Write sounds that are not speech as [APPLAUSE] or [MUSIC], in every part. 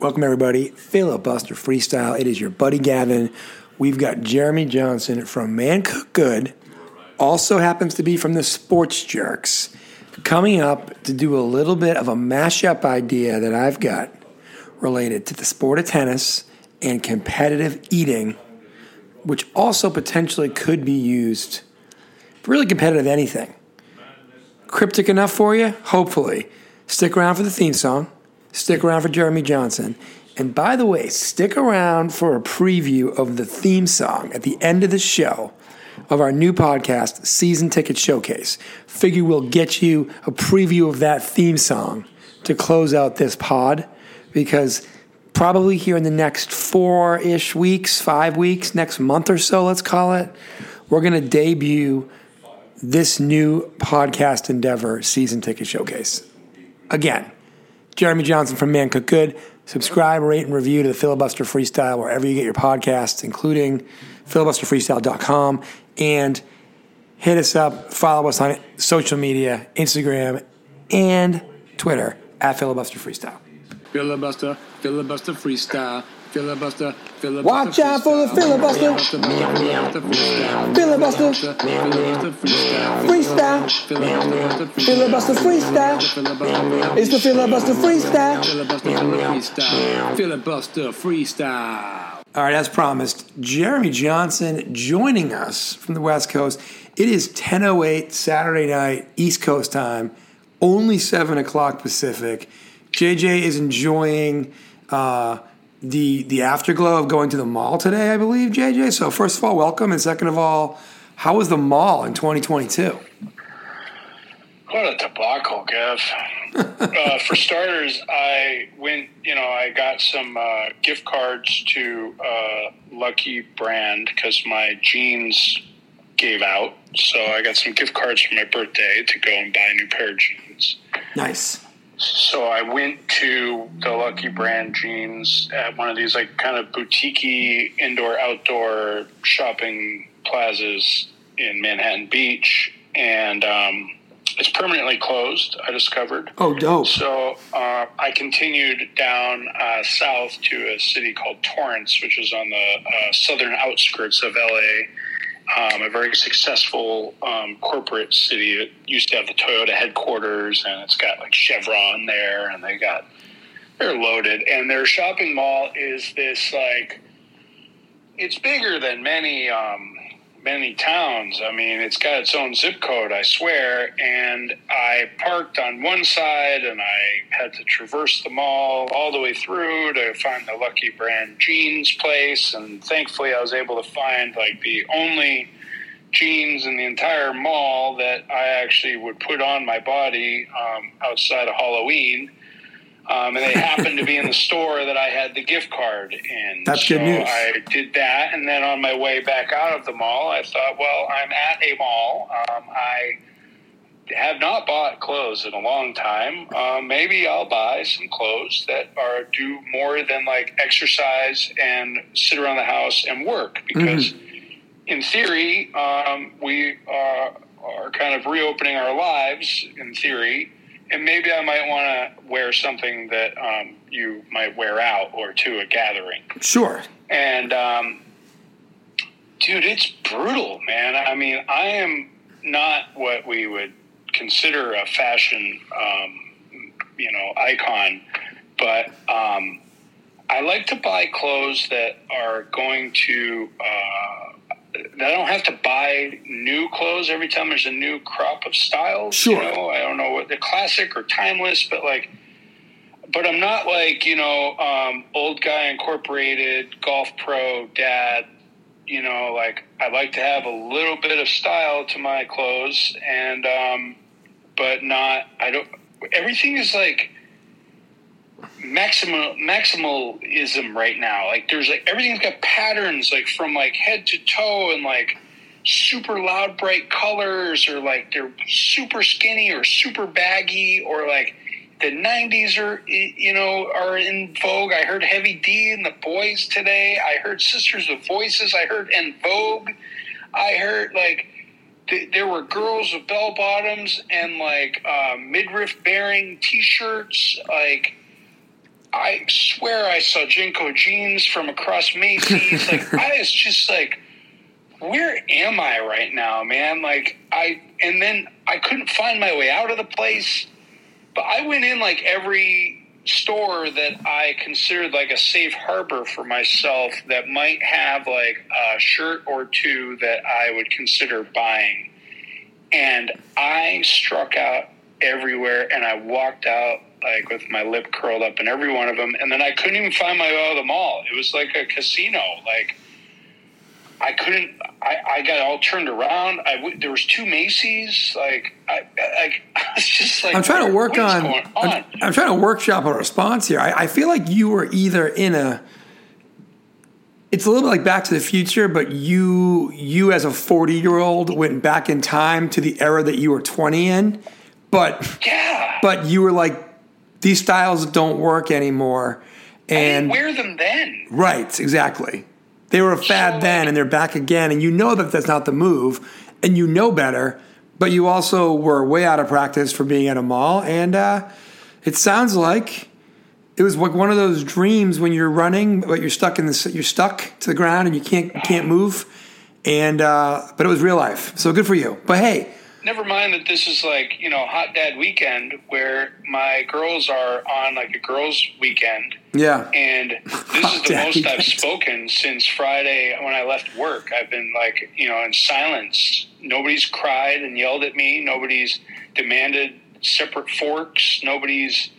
Welcome, everybody. Filibuster Freestyle. It is your buddy Gavin. We've got Jeremy Johnson from Man Cook Good, also happens to be from the Sports Jerks, coming up to do a little bit of a mashup idea that I've got related to the sport of tennis and competitive eating, which also potentially could be used for really competitive anything. Cryptic enough for you? Hopefully. Stick around for the theme song. Stick around for Jeremy Johnson. And by the way, stick around for a preview of the theme song at the end of the show of our new podcast, Season Ticket Showcase. Figure we'll get you a preview of that theme song to close out this pod because probably here in the next four ish weeks, five weeks, next month or so, let's call it, we're going to debut this new podcast endeavor, Season Ticket Showcase. Again, Jeremy Johnson from Man Cook Good. Subscribe, rate, and review to the Filibuster Freestyle wherever you get your podcasts, including filibusterfreestyle.com. And hit us up, follow us on social media, Instagram, and Twitter at Filibuster Freestyle. Filibuster, filibuster freestyle. Filibuster, filibuster. Watch out for the filibuster. Filibuster. Freestyle. Filibuster freestyle. It's the filibuster freestyle. Filibuster freestyle. All right, as promised, Jeremy Johnson joining us from the West Coast. It is 10.08 Saturday night, East Coast time, only 7 o'clock Pacific. JJ is enjoying uh, the the afterglow of going to the mall today, I believe, JJ. So first of all, welcome, and second of all, how was the mall in 2022? What a debacle, Gav. [LAUGHS] uh, for starters, I went, you know, I got some uh, gift cards to uh, Lucky Brand because my jeans gave out. So I got some gift cards for my birthday to go and buy a new pair of jeans. Nice. So I went to the Lucky Brand jeans at one of these like kind of boutique indoor outdoor shopping plazas in Manhattan Beach, and um, it's permanently closed. I discovered. Oh, dope. So uh, I continued down uh, south to a city called Torrance, which is on the uh, southern outskirts of LA um, a very successful um, corporate city. It used to have the Toyota headquarters, and it's got like Chevron there, and they got they're loaded. And their shopping mall is this like it's bigger than many um, many towns. I mean, it's got its own zip code, I swear. And I parked on one side and I had to traverse the mall all the way through to find the Lucky Brand jeans place. And thankfully, I was able to find like the only jeans in the entire mall that I actually would put on my body um, outside of Halloween. Um, and they happened to be in the [LAUGHS] store that I had the gift card in. That's so good news. I did that, and then on my way back out of the mall, I thought, well, I'm at a mall. Um, I have not bought clothes in a long time. Um, maybe I'll buy some clothes that are do more than like exercise and sit around the house and work because. In theory, um, we are, are kind of reopening our lives. In theory, and maybe I might want to wear something that um, you might wear out or to a gathering. Sure. And um, dude, it's brutal, man. I mean, I am not what we would consider a fashion, um, you know, icon, but um, I like to buy clothes that are going to. Uh, I don't have to buy new clothes every time there's a new crop of styles. Sure. You know, I don't know what the classic or timeless, but like, but I'm not like you know, um, old guy incorporated, golf pro, dad. You know, like I like to have a little bit of style to my clothes, and um, but not. I don't. Everything is like maximal maximalism right now. Like there's like everything's got patterns like from like head to toe and like super loud bright colors or like they're super skinny or super baggy or like the 90s are you know are in vogue. I heard heavy d and the boys today. I heard sisters with voices. I heard en vogue. I heard like th- there were girls with bell bottoms and like uh, midriff bearing t-shirts like I swear I saw JNCO jeans from across Macy's. like [LAUGHS] I was just like, where am I right now, man? Like I and then I couldn't find my way out of the place. But I went in like every store that I considered like a safe harbor for myself that might have like a shirt or two that I would consider buying. And I struck out everywhere and I walked out like with my lip curled up in every one of them. And then I couldn't even find my way out of the mall. It was like a casino. Like I couldn't. I, I got all turned around. I w- there was two Macy's. Like I, I, [LAUGHS] I was just like I'm trying to work is on. I'm. I'm trying to workshop a response here. I, I feel like you were either in a. It's a little bit like Back to the Future, but you you as a 40 year old went back in time to the era that you were 20 in, but yeah, but you were like these styles don't work anymore, and wear them then. right, exactly. They were a fad So, then, and they're back again, and you know that that's not the move, and you know better, but you also were way out of practice for being at a mall, and uh, it sounds like it was like one of those dreams when you're running, but you're stuck in the you're stuck to the ground and you can't you can't move, and uh, but it was real life, so good for you. But hey, Never mind that this is like you know hot dad weekend where my girls are on like a girls weekend, yeah, and [LAUGHS] this is the most I've spoken since Friday when I left work. I've been like you know in silence. Nobody's cried and yelled at me. Nobody's demanded separate forks. Nobody's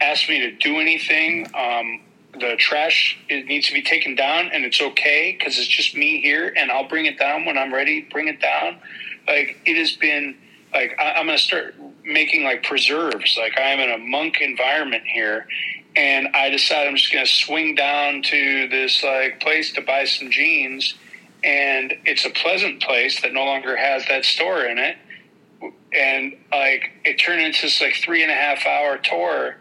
asked me to do anything. Um, the trash it needs to be taken down, and it's okay because it's just me here, and I'll bring it down when I'm ready. Bring it down. Like it has been. Like I, I'm going to start making like preserves. Like I'm in a monk environment here, and I decide I'm just going to swing down to this like place to buy some jeans, and it's a pleasant place that no longer has that store in it and like it turned into this like three and a half hour tour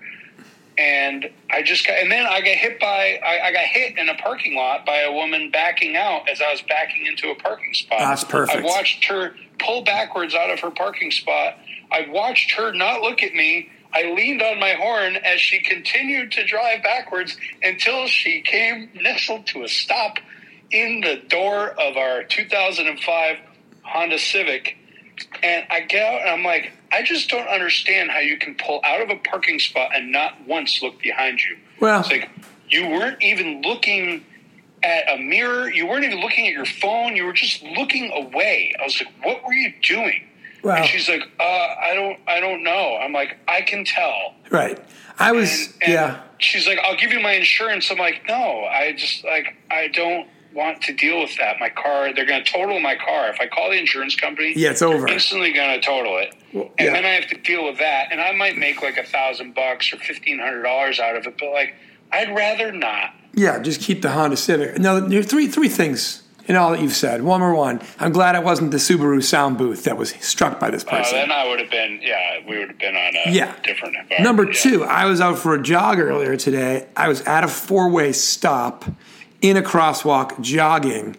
and i just got and then i got hit by I, I got hit in a parking lot by a woman backing out as i was backing into a parking spot That's perfect. i watched her pull backwards out of her parking spot i watched her not look at me I leaned on my horn as she continued to drive backwards until she came nestled to a stop in the door of our 2005 Honda Civic. And I get out and I'm like, I just don't understand how you can pull out of a parking spot and not once look behind you. Well- it's like you weren't even looking at a mirror. You weren't even looking at your phone. You were just looking away. I was like, what were you doing? Wow. And she's like, uh, I don't, I don't know. I'm like, I can tell. right. I was And, and yeah. She's like, I'll give you my insurance. I'm like, no, I just like, I don't want to deal with that. My car, they're going to total my car. If I call the insurance company, Yeah, it's over. instantly going to total it. and yeah. then I have to deal with that. And I might make like a thousand bucks or fifteen hundred dollars out of it, but like, I'd rather not. Yeah, just keep the Honda Civic. Now, there are three three things in all that you've said. One number one, I'm glad it wasn't the Subaru sound booth that was struck by this Uh, person. then I would have been, yeah, we would have been on a Yeah. different environment. Number yeah. two, I was out for a jog earlier today. I was at a four way stop in a crosswalk jogging.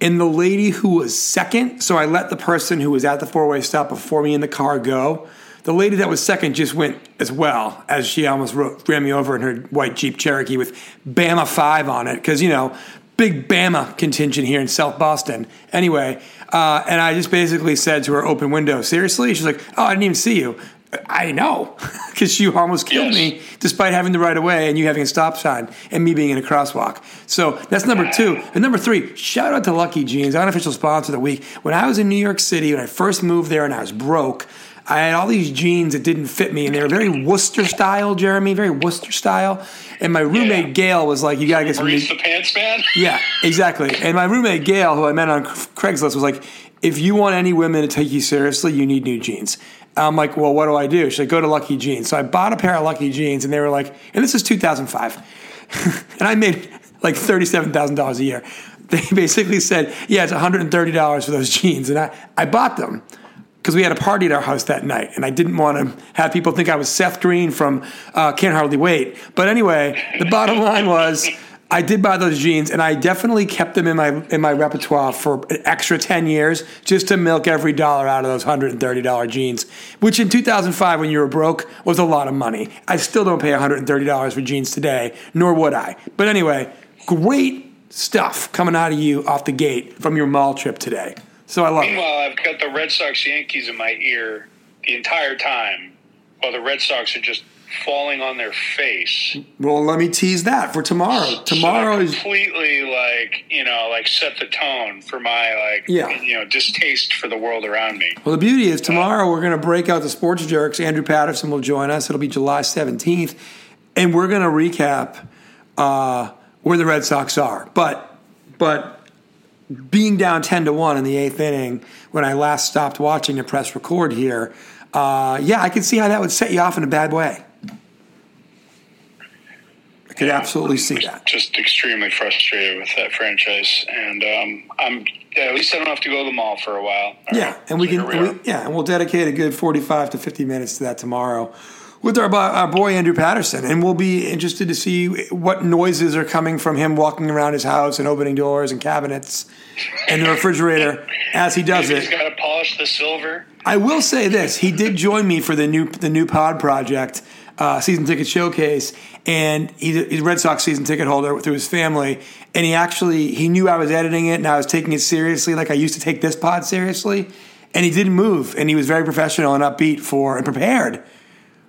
And the lady who was second, so I let the person who was at the four way stop before me in the car go. The lady that was second just went as well as she almost ran me over in her white Jeep Cherokee with Bama 5 on it. Because, you know, big Bama contingent here in South Boston. Anyway, uh, and I just basically said to her open window, seriously? She's like, oh, I didn't even see you. I know, [LAUGHS] because you almost killed Yes. me despite having the right of way and you having a stop sign and me being in a crosswalk. So that's number two. And number three, shout out to Lucky Jeans, unofficial sponsor of the week. When I was in New York City, when I first moved there and I was broke, I had all these jeans that didn't fit me and they were very Worcester style, Jeremy, very Worcester style. And my roommate Yeah. Gail was like, you got to get some new the Pants Man. [LAUGHS] yeah, exactly. And my roommate Gail, who I met on Craigslist, was like, "If you want any women to take you seriously, you need new jeans." I'm like, "Well, what do I do?" She's like, "Go to Lucky Jeans." So I bought a pair of Lucky Jeans, and they were like, and this is 2005, [LAUGHS] and I made like thirty-seven thousand dollars a year. They [LAUGHS] basically said, "Yeah, it's 130 dollars for those jeans," and I I bought them because we had a party at our house that night, and I didn't want to have people think I was Seth Green from uh, Can't Hardly Wait. But anyway, the bottom line was I did buy those jeans, and I definitely kept them in my in my repertoire for an extra ten years, just to milk every dollar out of those hundred and thirty dollar jeans. Which in two thousand five, when you were broke, was a lot of money. I still don't pay one hundred and thirty dollars for jeans today, nor would I. But anyway, great stuff coming out of you off the gate from your mall trip today. So I love it. Meanwhile, I've got the Red Sox Yankees in my ear the entire time, while the Red Sox are just falling on their face. Well, let me tease that for tomorrow. Tomorrow so that is completely like you know like set the tone for my like Yeah. you know distaste for the world around me. Well, the beauty is tomorrow we're going to break out the sports jerks. Andrew Patterson will join us. It'll be July 17th. And we're going to recap uh, where the Red Sox are. But, but being down 10 to 1 in the eighth inning when I last stopped watching the press record here, uh, yeah, I can see how that would set you off in a bad way. Could absolutely see that. Just extremely frustrated with that franchise, and um, I'm yeah, at least I don't have to go to the mall for a while. All Yeah, right, and we so can, we, yeah, and we'll dedicate a good forty-five to fifty minutes to that tomorrow with our, our boy Andrew Patterson, and we'll be interested to see what noises are coming from him walking around his house and opening doors and cabinets and the refrigerator [LAUGHS] as he does Maybe he's it. got to polish the silver. I will say this: he did join me for the new the new pod project uh, season ticket showcase, and he, he's a Red Sox season ticket holder through his family. And he actually he knew I was editing it, and I was taking it seriously, like I used to take this pod seriously. And he didn't move, and he was very professional and upbeat for and prepared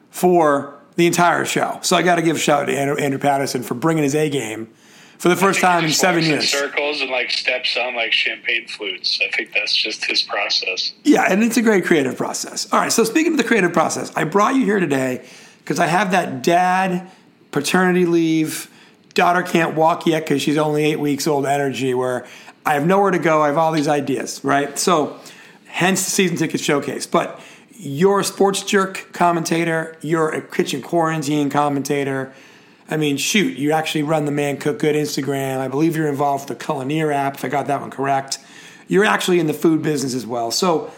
for the entire show. So I got to give a shout out to Andrew, Andrew Patterson for bringing his A game for the first time in seven walks in years. circles and like steps on like champagne flutes. I think that's just his process. Yeah, and it's a great creative process. All right, so speaking of the creative process, I brought you here today because I have that dad paternity leave, daughter can't walk yet because she's only eight weeks old energy where I have nowhere to go. I have all these ideas, right? So, hence the season ticket showcase. But you're a sports jerk commentator, you're a kitchen quarantine commentator. I mean, shoot, you actually run the Man Cook Good Instagram. I believe you're involved with the Culineer app, if I got that one correct. You're actually in the food business as well. So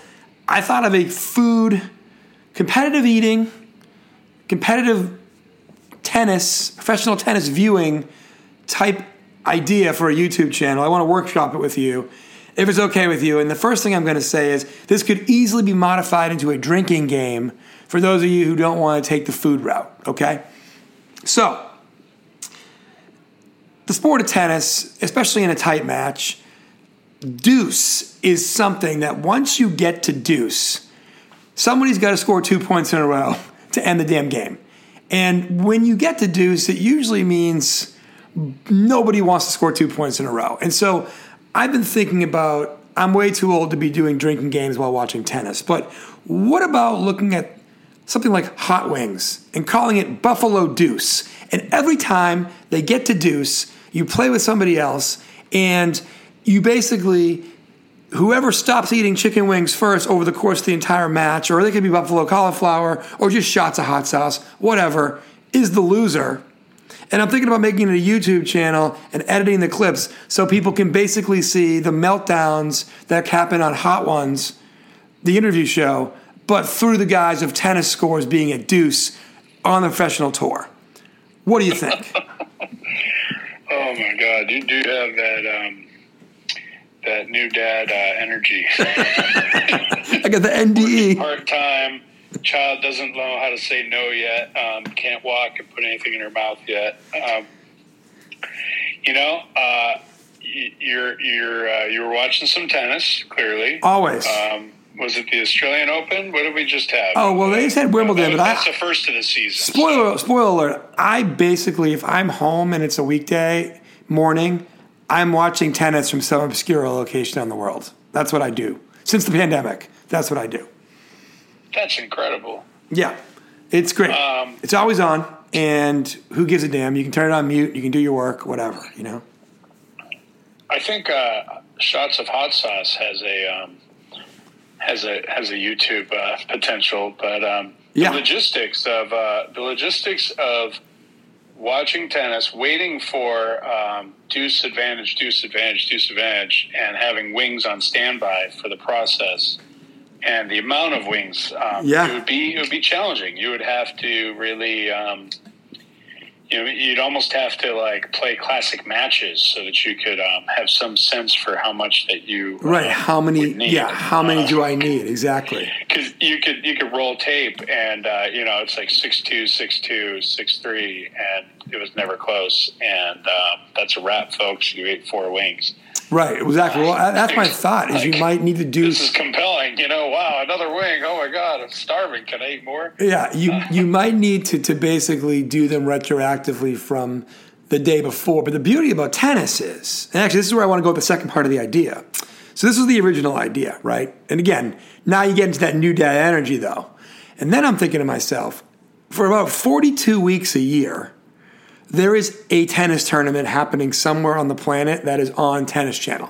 I thought of a food, competitive eating, competitive tennis, professional tennis viewing type idea for a YouTube channel. I want to workshop it with you if it's okay with you. And the first thing I'm going to say is this could easily be modified into a drinking game for those of you who don't want to take the food route, okay? So, the sport of tennis, especially in a tight match, deuce is something that once you get to deuce, somebody's got to score two points in a row [LAUGHS] to end the damn game. And when you get to deuce, it usually means nobody wants to score two points in a row. And so I've been thinking about I'm way too old to be doing drinking games while watching tennis, but what about looking at something like hot wings and calling it Buffalo Deuce? And every time they get to deuce, you play with somebody else and you basically whoever stops eating chicken wings first over the course of the entire match, or they could be buffalo cauliflower, or just shots of hot sauce, whatever, is the loser. And I'm thinking about making it a YouTube channel and editing the clips so people can basically see the meltdowns that happen on Hot Ones, the interview show, but through the guise of tennis scores being a deuce on the professional tour. What do you think? [LAUGHS] Oh my God, you do have that um, that new dad uh, energy. [LAUGHS] I got the. NDE. Part time, child doesn't know how to say no yet. Um, can't walk and put anything in her mouth yet. Um, you know, uh, y- you're you're uh, you were watching some tennis. Clearly, Always. um, was it the Australian Open? What did we just have? Oh, well, they said Wimbledon, but I. that's the first of the season. Spoiler, spoiler alert. I basically, if I'm home and it's a weekday morning, I'm watching tennis from some obscure location in the world. That's what I do. Since the pandemic, that's what I do. That's incredible. Yeah, it's great. Um, it's always on, and who gives a damn? You can turn it on mute, you can do your work, whatever, you know? I think uh, Shots of Hot Sauce has a um, has a has a YouTube uh, potential, but um, Yeah. the logistics of uh, the logistics of watching tennis, waiting for um, deuce advantage, deuce advantage, deuce advantage, and having wings on standby for the process. And the amount of wings, um, Yeah. it would be it would be challenging. You would have to really, um, you know, you'd almost have to like play classic matches so that you could um, have some sense for how much that you Right. uh, How many? would need. Yeah. How many Uh, do I need? Exactly. because you could you could roll tape and uh, you know it's like six two six two six three and it was never close and um, that's a wrap folks you ate four wings Right. Exactly. Well, that's my thought. Is you might need to do. this is compelling you know wow another wing oh my god I'm starving can I eat more Yeah, you you might need to to basically do them retroactively from the day before. But the beauty about tennis is, and actually, this is where I want to go with the second part of the idea. So this was the original idea, right? And again, now you get into that new day energy though, and then I'm thinking to myself, for about 42 weeks a year, there is a tennis tournament happening somewhere on the planet that is on Tennis Channel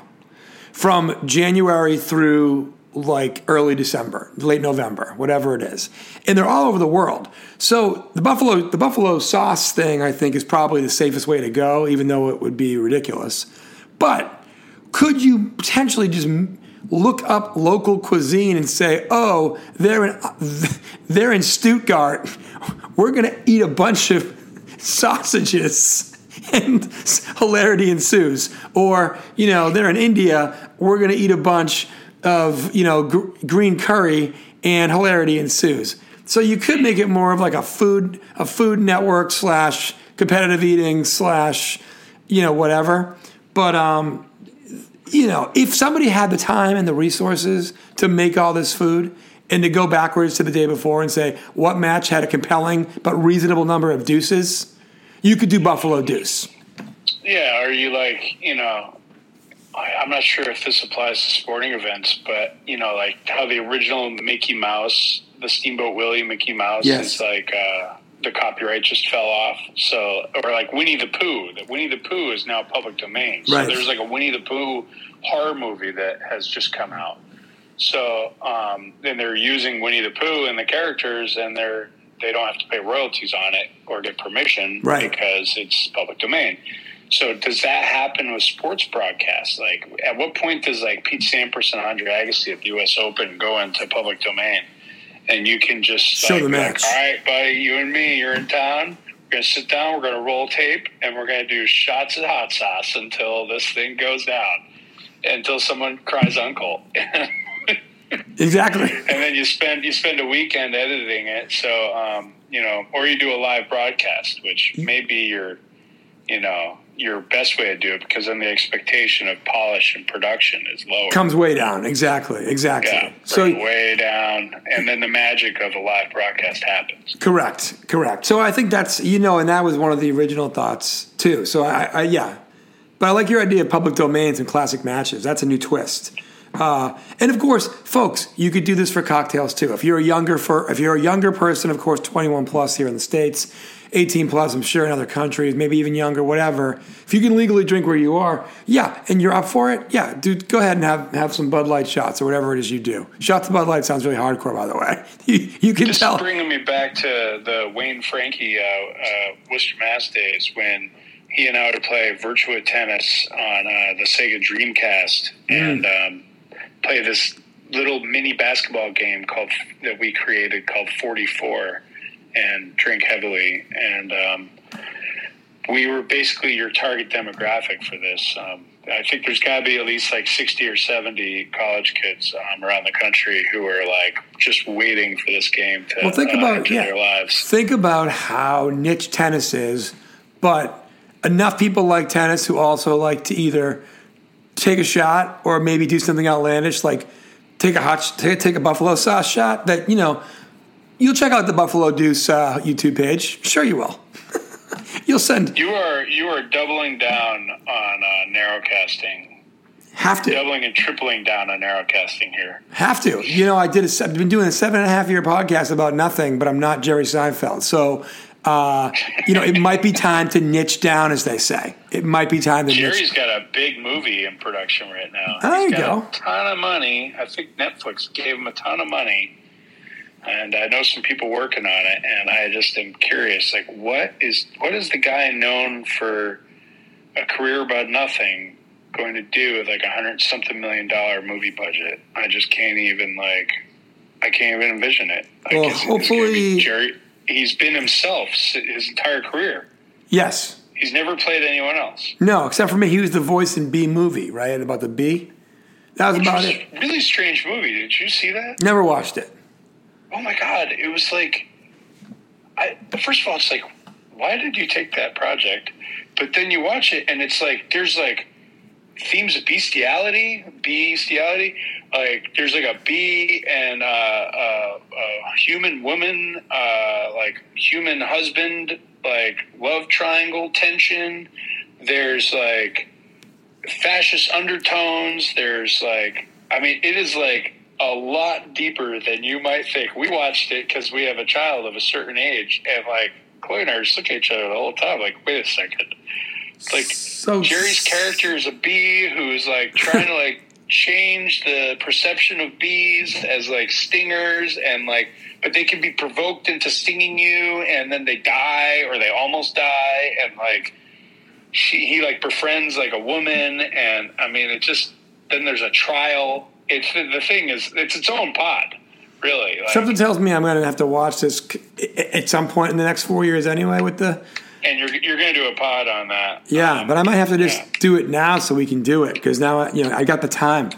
from January through like early December, late November, whatever it is. And they're all over the world. So the buffalo the buffalo sauce thing I think is probably the safest way to go even though it would be ridiculous. But could you potentially just look up local cuisine and say, "Oh, they're in [LAUGHS] they're in Stuttgart. We're going to eat a bunch of sausages." and hilarity ensues. Or, you know, they're in India, we're going to eat a bunch of, you know, gr- green curry and hilarity ensues. So you could make it more of like a food, a food network slash competitive eating slash, you know, whatever. But, um, you know, if somebody had the time and the resources to make all this food and to go backwards to the day before and say what match had a compelling but reasonable number of deuces, you could do Buffalo Deuce. yeah are you like you know I, I'm not sure if this applies to sporting events but you know like how the original Mickey Mouse the Steamboat Willie Mickey Mouse Yes. is like uh, the copyright just fell off. So, or like Winnie the Pooh. The Winnie the Pooh is now public domain. So Right. there's like a Winnie the Pooh horror movie that has just come out. So um, then they're using Winnie the Pooh and the characters, and they're they don't have to pay royalties on it or get permission Right. because it's public domain. So does that happen with sports broadcasts? Like, at what point does like Pete Sampras and Andre Agassi at the U.S. Open go into public domain, and you can just Show like, the match. Like, All right, buddy, you and me, you're in town. We're gonna sit down. We're gonna roll tape, and we're gonna do shots of hot sauce until this thing goes down, until someone cries uncle. [LAUGHS] Exactly. [LAUGHS] and then you spend you spend a weekend editing it. So um, you know, or you do a live broadcast, which may be your you know your best way to do it because then the expectation of polish and production is lower. Comes way down. Exactly. Exactly. yeah, So way down, and then the magic of a live broadcast happens. Correct, correct. So I think that's you know, and that was one of the original thoughts too. So I, I yeah, but I like your idea of public domains and classic matches. That's a new twist. Uh, and of course, folks, you could do this for cocktails too. If you're a younger for if you're a younger person, of course, 21 plus here in the states, 18 plus, I'm sure in other countries, maybe even younger, whatever. If you can legally drink where you are, yeah, and you're up for it, yeah, dude, go ahead and have have some Bud Light shots or whatever it is you do. Shots of Bud Light sounds really hardcore, by the way. [LAUGHS] You, you can This tell. bringing me back to the Wayne Frankie uh, uh, Worcester Mass days when he and I would play Virtua Tennis on uh, the Sega Dreamcast and um, play this little mini basketball game called that we created called 44 and drink heavily and um, we were basically your target demographic for this. Um, I think there's got to be at least like 60 or 70 college kids um, around the country who are like just waiting for this game to Well, think uh, about yeah. their lives. Think about how niche tennis is, but enough people like tennis who also like to either take a shot or maybe do something outlandish, like take a hot, take, take a buffalo sauce shot. That you know, you'll check out the Buffalo Deuce uh, YouTube page. Sure, you will. [LAUGHS] you'll send You are you are doubling down on uh, narrowcasting, have to doubling and tripling down on narrowcasting here. have to. You know, I did. A, I've been doing a seven and a half year podcast about nothing, but I'm not Jerry Seinfeld, so. Uh, you know, it might be time to niche down, as they say. It might be time to niche. Jerry's got a big movie in production right now. There He's you go. A ton of money. I think Netflix gave him a ton of money, and I know some people working on it. And I just am curious, like, what is what is the guy known for a career about nothing going to do with like a hundred something million dollar movie budget? I just can't even like, I can't even envision it. Like, Well, it's- it's be hopefully- Jerry. He's been himself his entire career. Yes. He's never played anyone else. No, except for me, he was the voice in Bee Movie, right? About the bee. That was Which about was it. really strange movie. Did you see that? Never watched it. Oh my god! It was like, I first of all, it's like, why did you take that project? But then you watch it, and it's like there's like themes of bestiality, bestiality. Like there's like a bee and uh, a human woman, uh, like human husband, like love triangle tension. There's like fascist undertones. There's like, I mean, it is like a lot deeper than you might think. We watched it because we have a child of a certain age, and like Chloe and I just look at each other the whole time, like, wait a second. Like So Jerry's character is a bee who's like trying to like change the perception of bees as like stingers and like but they can be provoked into stinging you and then they die or they almost die and like she he like befriends like a woman and I mean it just then there's a trial. It's the thing is it's its own pod, really. Like, Something tells me I'm going to have to watch this at some point in the next four years anyway. With the and you're you're going to do a pod on that. yeah, but I might have to just Yeah. do it now so we can do it because now I- you know I got the time.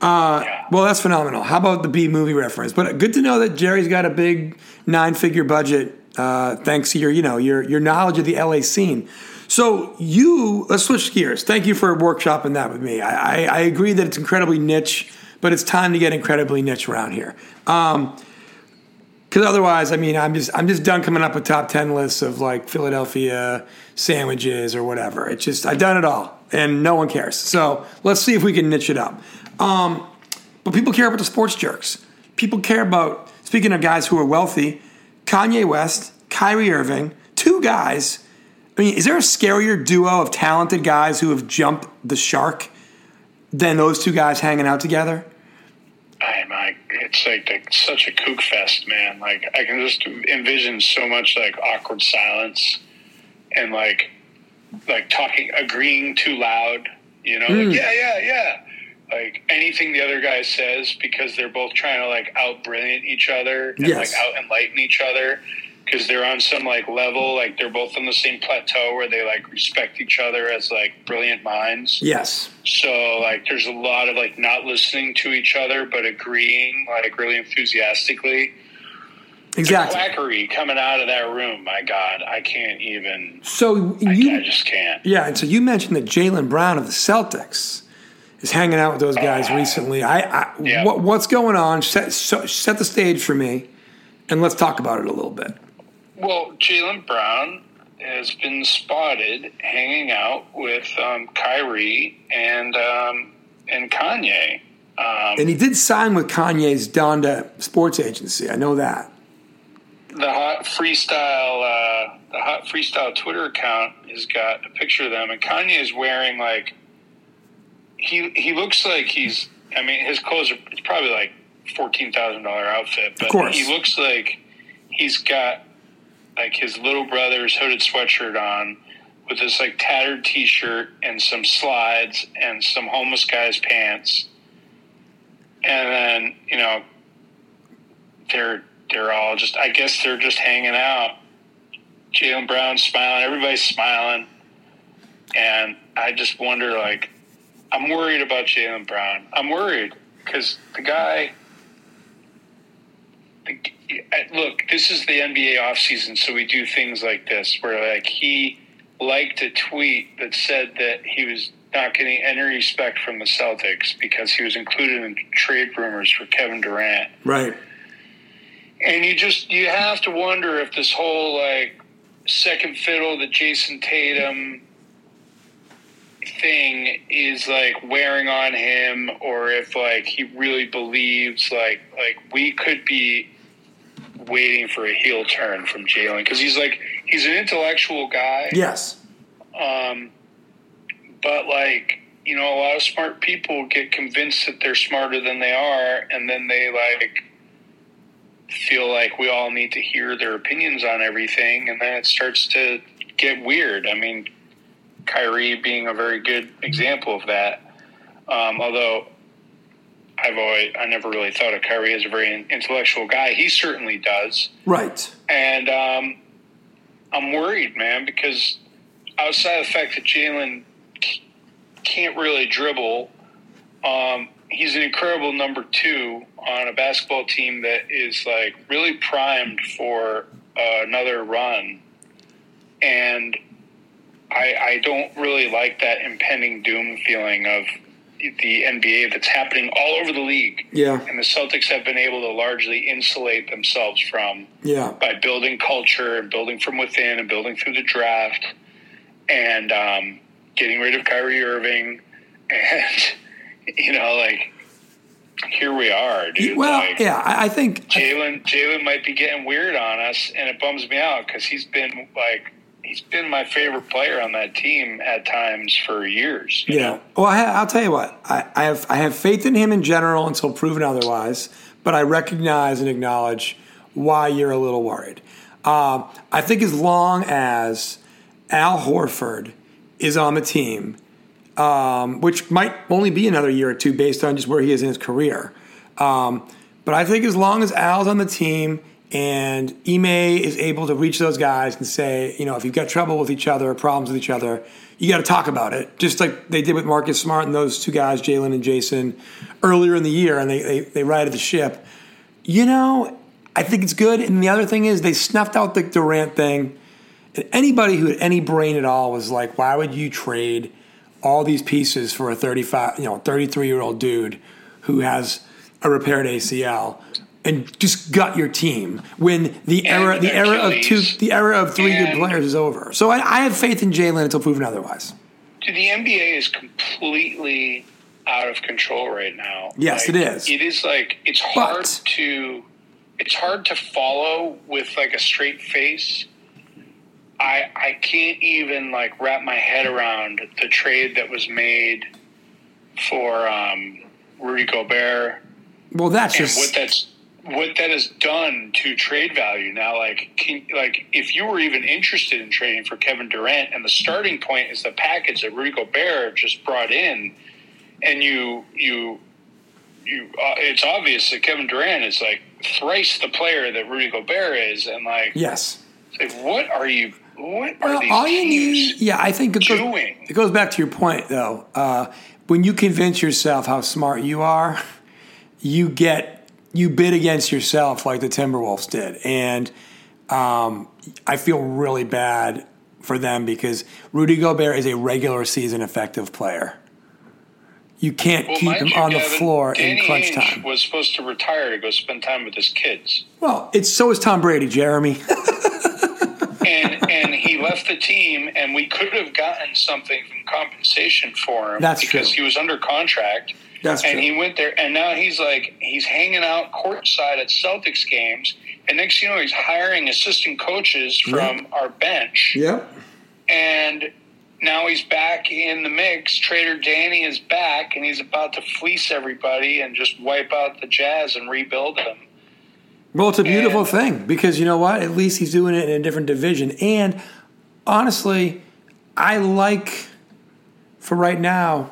Uh, Yeah. Well, that's phenomenal. How about the Bee Movie reference? But good to know that Jerry's got a big nine figure budget. Uh, thanks to your you know your your knowledge of the LA scene. So you let's switch gears. Thank you for workshopping that with me. I, I, I agree that it's incredibly niche, but it's time to get incredibly niche around here. Um, because otherwise, I mean, I'm just I'm just done coming up with top ten lists of like Philadelphia sandwiches or whatever. It's just I've done it all, and no one cares. So let's see if we can niche it up. Um, but people care about the sports jerks. People care about speaking of guys who are wealthy. Kanye West, Kyrie Irving, two guys. I mean, is there a scarier duo of talented guys who have jumped the shark than those two guys hanging out together? I my it's like the, such a kook fest, man. Like I can just envision so much like awkward silence and like like talking, agreeing too loud. You know, like, hmm. yeah, yeah, yeah. Like anything the other guy says because they're both trying to like out brilliant each other and Yes. like out enlighten each other because they're on some like level, like they're both on the same plateau where they like respect each other as like brilliant minds. Yes. So like there's a lot of like not listening to each other but agreeing like really enthusiastically. Exactly. Quackery coming out of that room, my God, I can't even So you I just can't. Yeah, and so you mentioned that Jaylen Brown of the Celtics is hanging out with those guys oh, recently. I, I Yeah. what, what's going on? Set, so, set the stage for me, and let's talk about it a little bit. Well, Jaylen Brown has been spotted hanging out with um, Kyrie and um, and Kanye. Um, And he did sign with Kanye's Donda Sports Agency. I know that. the hot freestyle uh, the hot freestyle Twitter account has got a picture of them, and Kanye is wearing like he he looks like he's. I mean, his clothes are it's probably like fourteen thousand dollar outfit, but course. he looks like he's got like his little brother's hooded sweatshirt on. With this like tattered T-shirt and some slides and some homeless guy's pants, and then you know they're they're all just I guess they're just hanging out. Jaylen Brown smiling, everybody's smiling, and I just wonder like I'm worried about Jaylen Brown. I'm worried because the guy. Look, this is the NBA offseason, so we do things like this where like he liked a tweet that said that he was not getting any respect from the Celtics because he was included in trade rumors for Kevin Durant. Right. And you just you have to wonder if this whole like second fiddle, the Jayson Tatum thing is like wearing on him, or if like he really believes like like we could be waiting for a heel turn from Jaylen because he's like he's an intellectual guy, Yes. um, but like you know a lot of smart people get convinced that they're smarter than they are, and then they like feel like we all need to hear their opinions on everything, and then it starts to get weird. I mean, Kyrie being a very good example of that. Um, although I've always, I never really thought of Kyrie as a very intellectual guy. He certainly does, Right. and um, I'm worried, man, because outside of the fact that Jaylen can't really dribble, um, he's an incredible number two on a basketball team that is like really primed for uh, another run. And I, I don't really like that impending doom feeling of the NBA that's happening all over the league. Yeah. And the Celtics have been able to largely insulate themselves from Yeah. by building culture and building from within and building through the draft and um, getting rid of Kyrie Irving. [LAUGHS] And, you know, like, here we are, dude. Well, like, yeah, I, I think Jaylen Jaylen might be getting weird on us, and it bums me out because he's been like he's been my favorite player on that team at times for years. you Yeah. know? Well, I, I'll tell you what. I, I have I have faith in him in general until proven otherwise. But I recognize and acknowledge why you're a little worried. Um, I think as long as Al Horford is on the team, um, which might only be another year or two based on just where he is in his career. Um, but I think as long as Al's on the team and Ime is able to reach those guys and say, you know, if you've got trouble with each other, problems with each other, you got to talk about it, just like they did with Marcus Smart and those two guys, Jaylen and Jason, earlier in the year, and they, they, they righted the ship. You know, I think it's good. And the other thing is, they snuffed out the Durant thing. And anybody who had any brain at all was like, why would you trade all these pieces for a 35, you know, 33 year old dude who has a repaired ACL? And just gut your team when the And era the era of two the era of three good players is over. So I, I have faith in Jaylen until proven otherwise. Dude, the NBA is completely out of control right now. Yes, Like, it is. It is like it's hard But- to it's hard to follow with like a straight face. I I can't even like wrap my head around the trade that was made for um, Rudy Gobert Well, that's just what that's what that has done to trade value now like can, like if you were even interested in trading for Kevin Durant and the starting point is the package that Rudy Gobert just brought in and you you you uh, it's obvious that Kevin Durant is like thrice the player that Rudy Gobert is and like, yes. like what are you what are Well, these all you need, yeah, I think it goes, doing? it goes back to your point, though. Uh, when you convince yourself how smart you are, you get you bid against yourself like the Timberwolves did, and um, I feel really bad for them because Rudy Gobert is a regular season effective player. You can't well, keep him on the floor Danny in crunch Ainge time. was supposed to retire to go spend time with his kids. Well, it's so is Tom Brady, Jeremy. [LAUGHS] and and he left the team, and we could have gotten something in compensation for him That's because true. he was under contract. That's and true. he went there, and now he's like he's hanging out courtside at Celtics games, and next you know, he's hiring assistant coaches from our bench, yep. and now he's back in the mix. Trader Danny is back, and he's about to fleece everybody and just wipe out the Jazz and rebuild them. Well, it's a beautiful And- thing because you know what? At least he's doing it in a different division. And honestly, I like for right now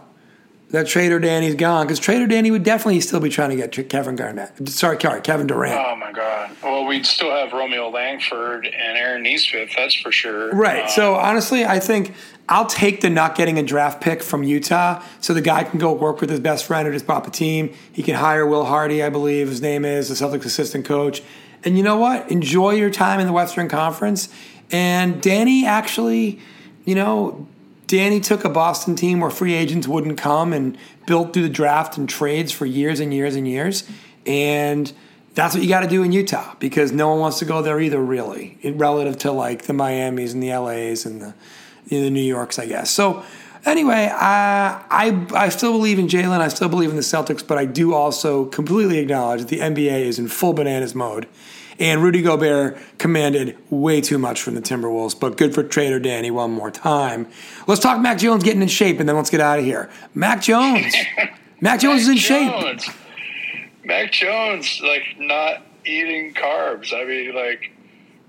that Trader Danny's gone because Trader Danny would definitely still be trying to get Kevin Garnett. Sorry, sorry, Kevin Durant. Oh my God! Well, we'd still have Romeo Langford and Aaron Nesmith, that's for sure. Right. Um, So honestly, I think I'll take the not getting a draft pick from Utah, so the guy can go work with his best friend who just bought the team. He can hire Will Hardy, I believe his name is, the Celtics assistant coach. And you know what? Enjoy your time in the Western Conference. And Danny actually, you know, Danny took a Boston team where free agents wouldn't come and built through the draft and trades for years and years and years. And that's what you got to do in Utah because no one wants to go there either, really, relative to like the Miamis and the LAs and the, you know, the New Yorks, I guess. So, anyway, I, I, I still believe in Jaylen. I still believe in the Celtics, but I do also completely acknowledge that the NBA is in full bananas mode. And Rudy Gobert commanded way too much from the Timberwolves, but good for Trader Danny one more time. Let's talk Mac Jones getting in shape, and then let's get out of here. Mac Jones. [LAUGHS] Mac Jones is in shape. Mac Jones, like not eating carbs. I mean, like,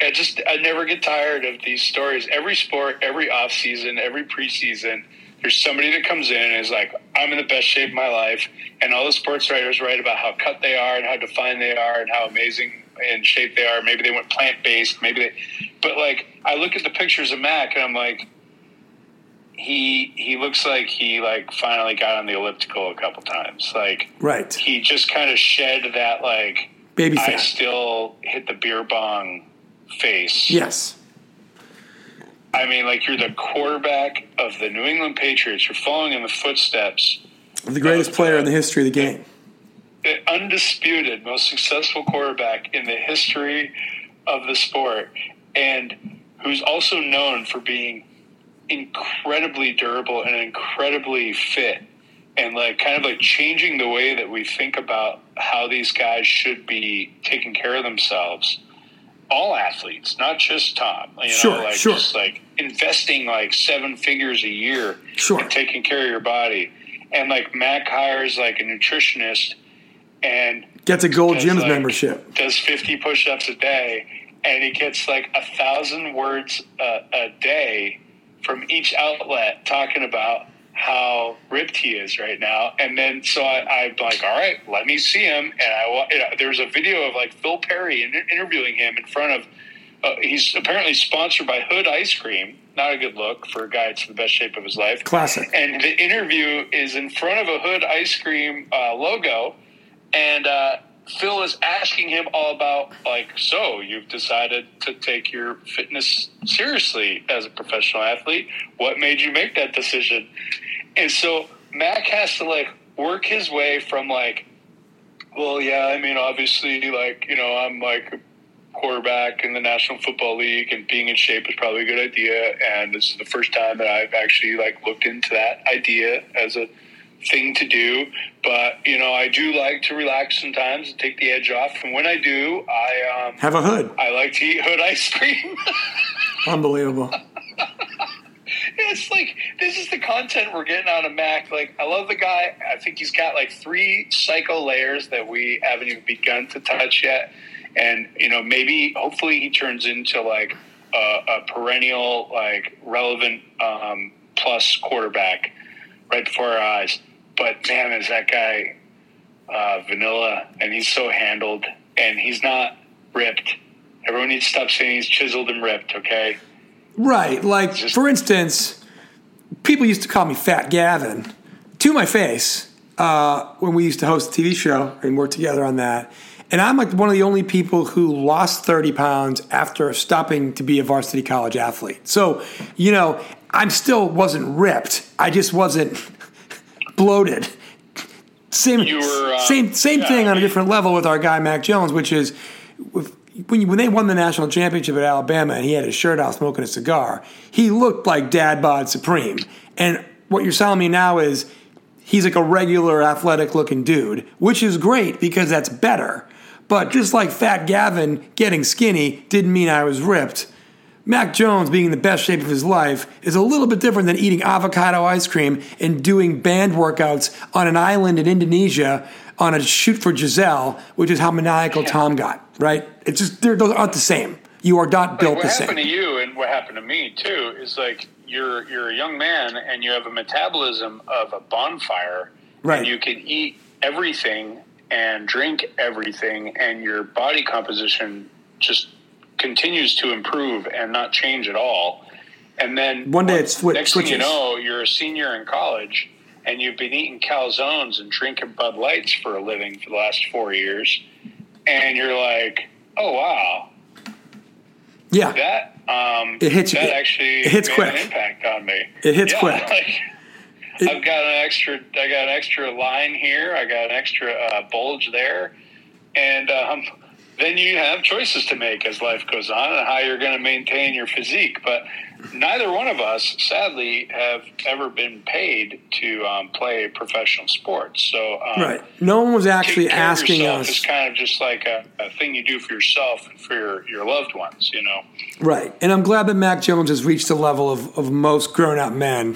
I just I never get tired of these stories. Every sport, every off season, every preseason, there's somebody that comes in and is like, "I'm in the best shape of my life," and all the sports writers write about how cut they are and how defined they are and how amazing in shape they are. Maybe they went plant based. Maybe they, but like, I look at the pictures of Mac and I'm like. he he looks like he like finally got on the elliptical a couple times. Like Right. he just kind of shed that like Baby I still hit the beer bong face. Yes. I mean, like you're the quarterback of the New England Patriots. You're following in the footsteps. Of the greatest player in the history of the game. The undisputed most successful quarterback in the history of the sport, and who's also known for being incredibly durable and incredibly fit, and like kind of like changing the way that we think about how these guys should be taking care of themselves. All athletes, not just Tom. You know, Sure, like sure. just like investing like seven figures a year Sure. in taking care of your body. And like Mac hires like a nutritionist and Gets a gold gyms like, membership. does 50 push-ups a day and he gets like a thousand words a, a day from each outlet talking about how ripped he is right now and then so I, i'm like all right let me see him and i you know, there's a video of like phil perry in, interviewing him in front of uh, he's apparently sponsored by hood ice cream not a good look for a guy that's in the best shape of his life Classic. and the interview is in front of a hood ice cream uh, logo and uh, phil is asking him all about like so you've decided to take your fitness seriously as a professional athlete. What made you make that decision? And so mac has to like work his way from like well yeah i mean obviously like you know i'm like quarterback in the national football league and being in shape is probably a good idea. And this is the first time that i've actually like looked into that idea as a thing to do but you know i do like to relax sometimes and take the edge off and when i do i um Have a hood. i like to eat hood ice cream [LAUGHS] Unbelievable. it's like this is the content we're getting out of Mac. Like, I love the guy. I think he's got like three psycho layers that we haven't even begun to touch yet. And you know, maybe hopefully he turns into like a, a perennial, like relevant um, plus quarterback right before our eyes. But man, is that guy uh, vanilla, and he's so handled, and he's not ripped. Everyone needs to stop saying he's chiseled and ripped. Okay. Right. Like, Just- for instance, people used to call me Fat Gavin to my face uh, when we used to host a TV show and work together on that. And I'm like one of the only people who lost 30 pounds after stopping to be a varsity college athlete. So, you know, I'm still wasn't ripped. I just wasn't bloated. Same, were, uh, same, same yeah, thing I on a different level with our guy Mac Jones, which is with- when you, when they won the national championship at Alabama and he had his shirt off smoking a cigar, he looked like Dad Bod Supreme. And what you're telling me now is he's like a regular athletic looking dude, which is great because that's better. But just like Fat Gavin getting skinny didn't mean I was ripped. Mac Jones being in the best shape of his life is a little bit different than eating avocado ice cream and doing band workouts on an island in Indonesia on a shoot for Gisele, which is how maniacal Tom got, right? It's just, they're, those aren't the same. You are not built what the world. What happened same. to you and what happened to me too is like you're you're a young man and you have a metabolism of a bonfire Right. and you can eat everything and drink everything and your body composition just continues to improve and not change at all and then One day it's next thing you know you're a senior in college and you've been eating calzones and drinking bud lights for a living for the last four years and you're like oh wow Yeah. that um, It hits you- that it- actually it hits made quick. an impact on me. It hits Yeah, quick. [LAUGHS] like, I've got an extra. I got an extra line here. I got an extra uh, bulge there, and um, then you have choices to make as life goes on and how you're going to maintain your physique. But neither one of us, sadly, have ever been paid to um, play professional sports. So um, Right. No one was actually asking us. It's kind of just like a, a thing you do for yourself and for your, your loved ones. You know. Right. And I'm glad that Mac Jones has reached the level of, of most grown up men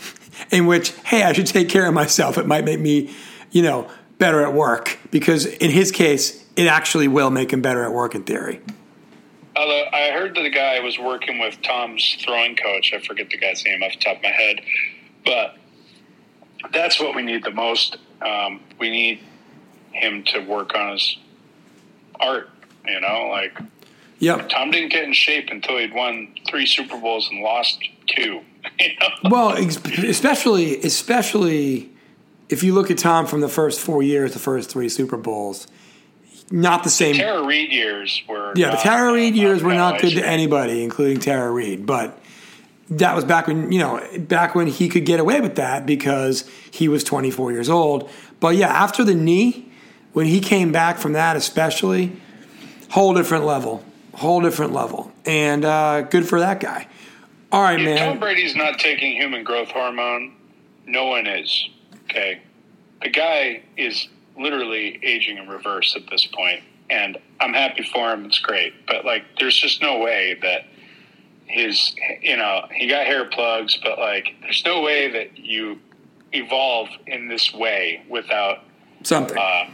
[LAUGHS] in which, hey, I should take care of myself. It might make me, you know, better at work. Because in his case, it actually will make him better at work in theory. Although I heard that the guy was working with Tom's throwing coach. I forget the guy's name off the top of my head, but that's what we need the most. Um, we need him to work on his art. You know, like Yep. Tom didn't get in shape until he'd won three Super Bowls and lost two. [LAUGHS] You know? Well, especially especially if you look at Tom from the first four years, the first three Super Bowls, not the same. Tara Reid years were yeah, the not, Tara Reid years were not good to anybody, including Tara Reid. But that was back when you know back when he could get away with that because he was 24 years old. But yeah, after the knee, when he came back from that, especially, whole different level, whole different level, and uh, good for that guy. All right, If man. Tom Brady's not taking human growth hormone, no one is. Okay, the guy is literally aging in reverse at this point, and I'm happy for him. It's great, but like, there's just no way that his, you know, he got hair plugs, but like, there's no way that you evolve in this way without Something. uh,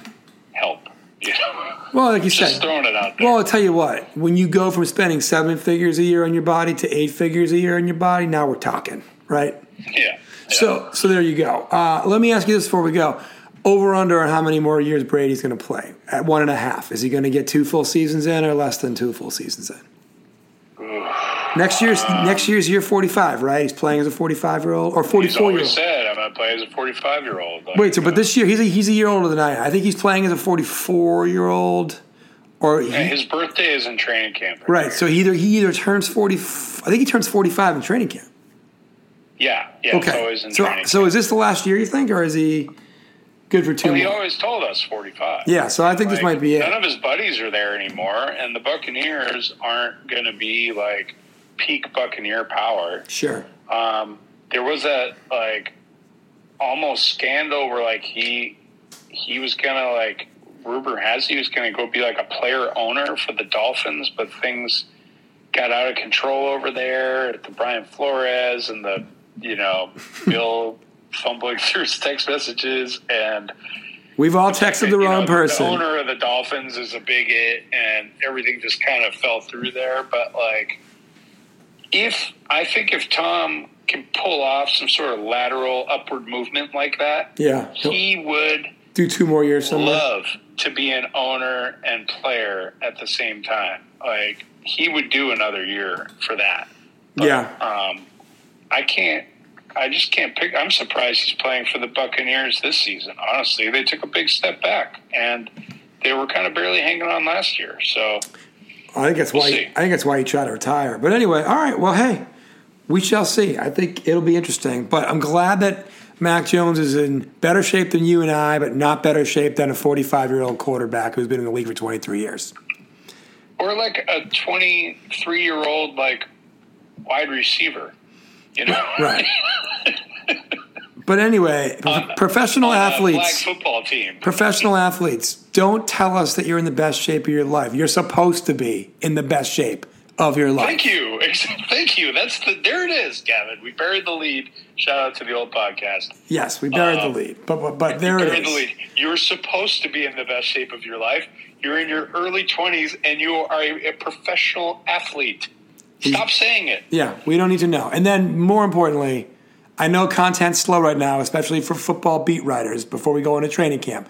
help. You know, [LAUGHS] well, like you just said, throwing it out there. Well, I'll tell you what. When you go from spending seven figures a year on your body to eight figures a year on your body, now we're talking, right? yeah. So, so there you go. Uh, let me ask you this before we go: over under on how many more years Brady's going to play? At one and a half, is he going to get two full seasons in, or less than two full seasons in? Next year's next year's year forty five, right? He's playing as a forty five year old or forty four year old. said, "I'm going to play as a 45 year old." Wait, so but this year he's a, he's a year older than I am. I think he's playing as a forty four year old, or he, his birthday is in training camp. Right. So he either he either turns forty. I think he turns forty five in training camp. Yeah, yeah. Okay. So so is this the last year you think, or is he good for two well, he always told us 45. Yeah. So I think this might be it. None of his buddies are there anymore, and the Buccaneers aren't going to be like peak Buccaneer power. Sure. Um, there was that like almost scandal where like he he was gonna like Ruber has he was gonna go be like a player owner for the Dolphins, but things got out of control over there at the Brian Flores and the you know Bill fumbling through his text messages and We've all texted the wrong know, person. The owner of the Dolphins is a bigot, and everything just kind of fell through there. But like, if I think if Tom can pull off some sort of lateral upward movement like that, Yeah. He'll would do two more years somewhere. love to be an owner and player at the same time. Like he would do another year for that. Yeah. Um, I can't. I just can't pick. I'm surprised he's playing for the Buccaneers this season. Honestly, they took a big step back, and they were kind of barely hanging on last year. So I think that's We'll why. see. I think that's why he tried to retire. But anyway, all right. Well, hey, we shall see. I think it'll be interesting. But I'm glad that Mac Jones is in better shape than you and I, but not better shape than a 45 year old quarterback who's been in the league for 23 years. or like a 23 year old like wide receiver, you know, Right. [LAUGHS] But anyway, professional on a flag athletes. football team. Professional athletes, don't tell us that you're in the best shape of your life. You're supposed to be in the best shape of your life. Thank you, thank you. That's the there it is, Gavin. We buried the lead. Shout out to the old podcast. Yes, we buried Um, the lead, but but, but there it Buried the lead. You're supposed to be in the best shape of your life. You're in your early 20s and you are a, a professional athlete. Stop saying it. Yeah, we don't need to know. And then more importantly, I know content's slow right now, especially for football beat writers before we go into training camp.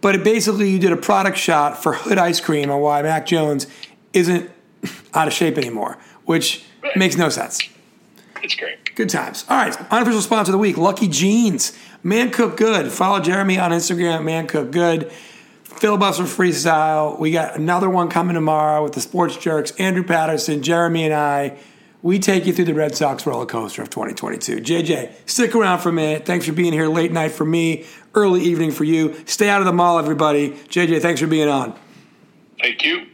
But it basically, you did a product shot for Hood Ice Cream on why Mac Jones isn't [LAUGHS] out of shape anymore, which Right. makes no sense. It's great. Good times. All right, unofficial sponsor of the week, Lucky Jeans. Man Cook Good. Follow Jeremy on Instagram, at Man Cook Good. Filibuster Freestyle. We got another one coming tomorrow with the Sports Jerks, Andrew Patterson, Jeremy, and I. We take you through the Red Sox roller coaster of 2022. JJ, stick around for a minute. Thanks for being here late night for me, early evening for you. Stay out of the mall, everybody. JJ, thanks for being on. Thank you.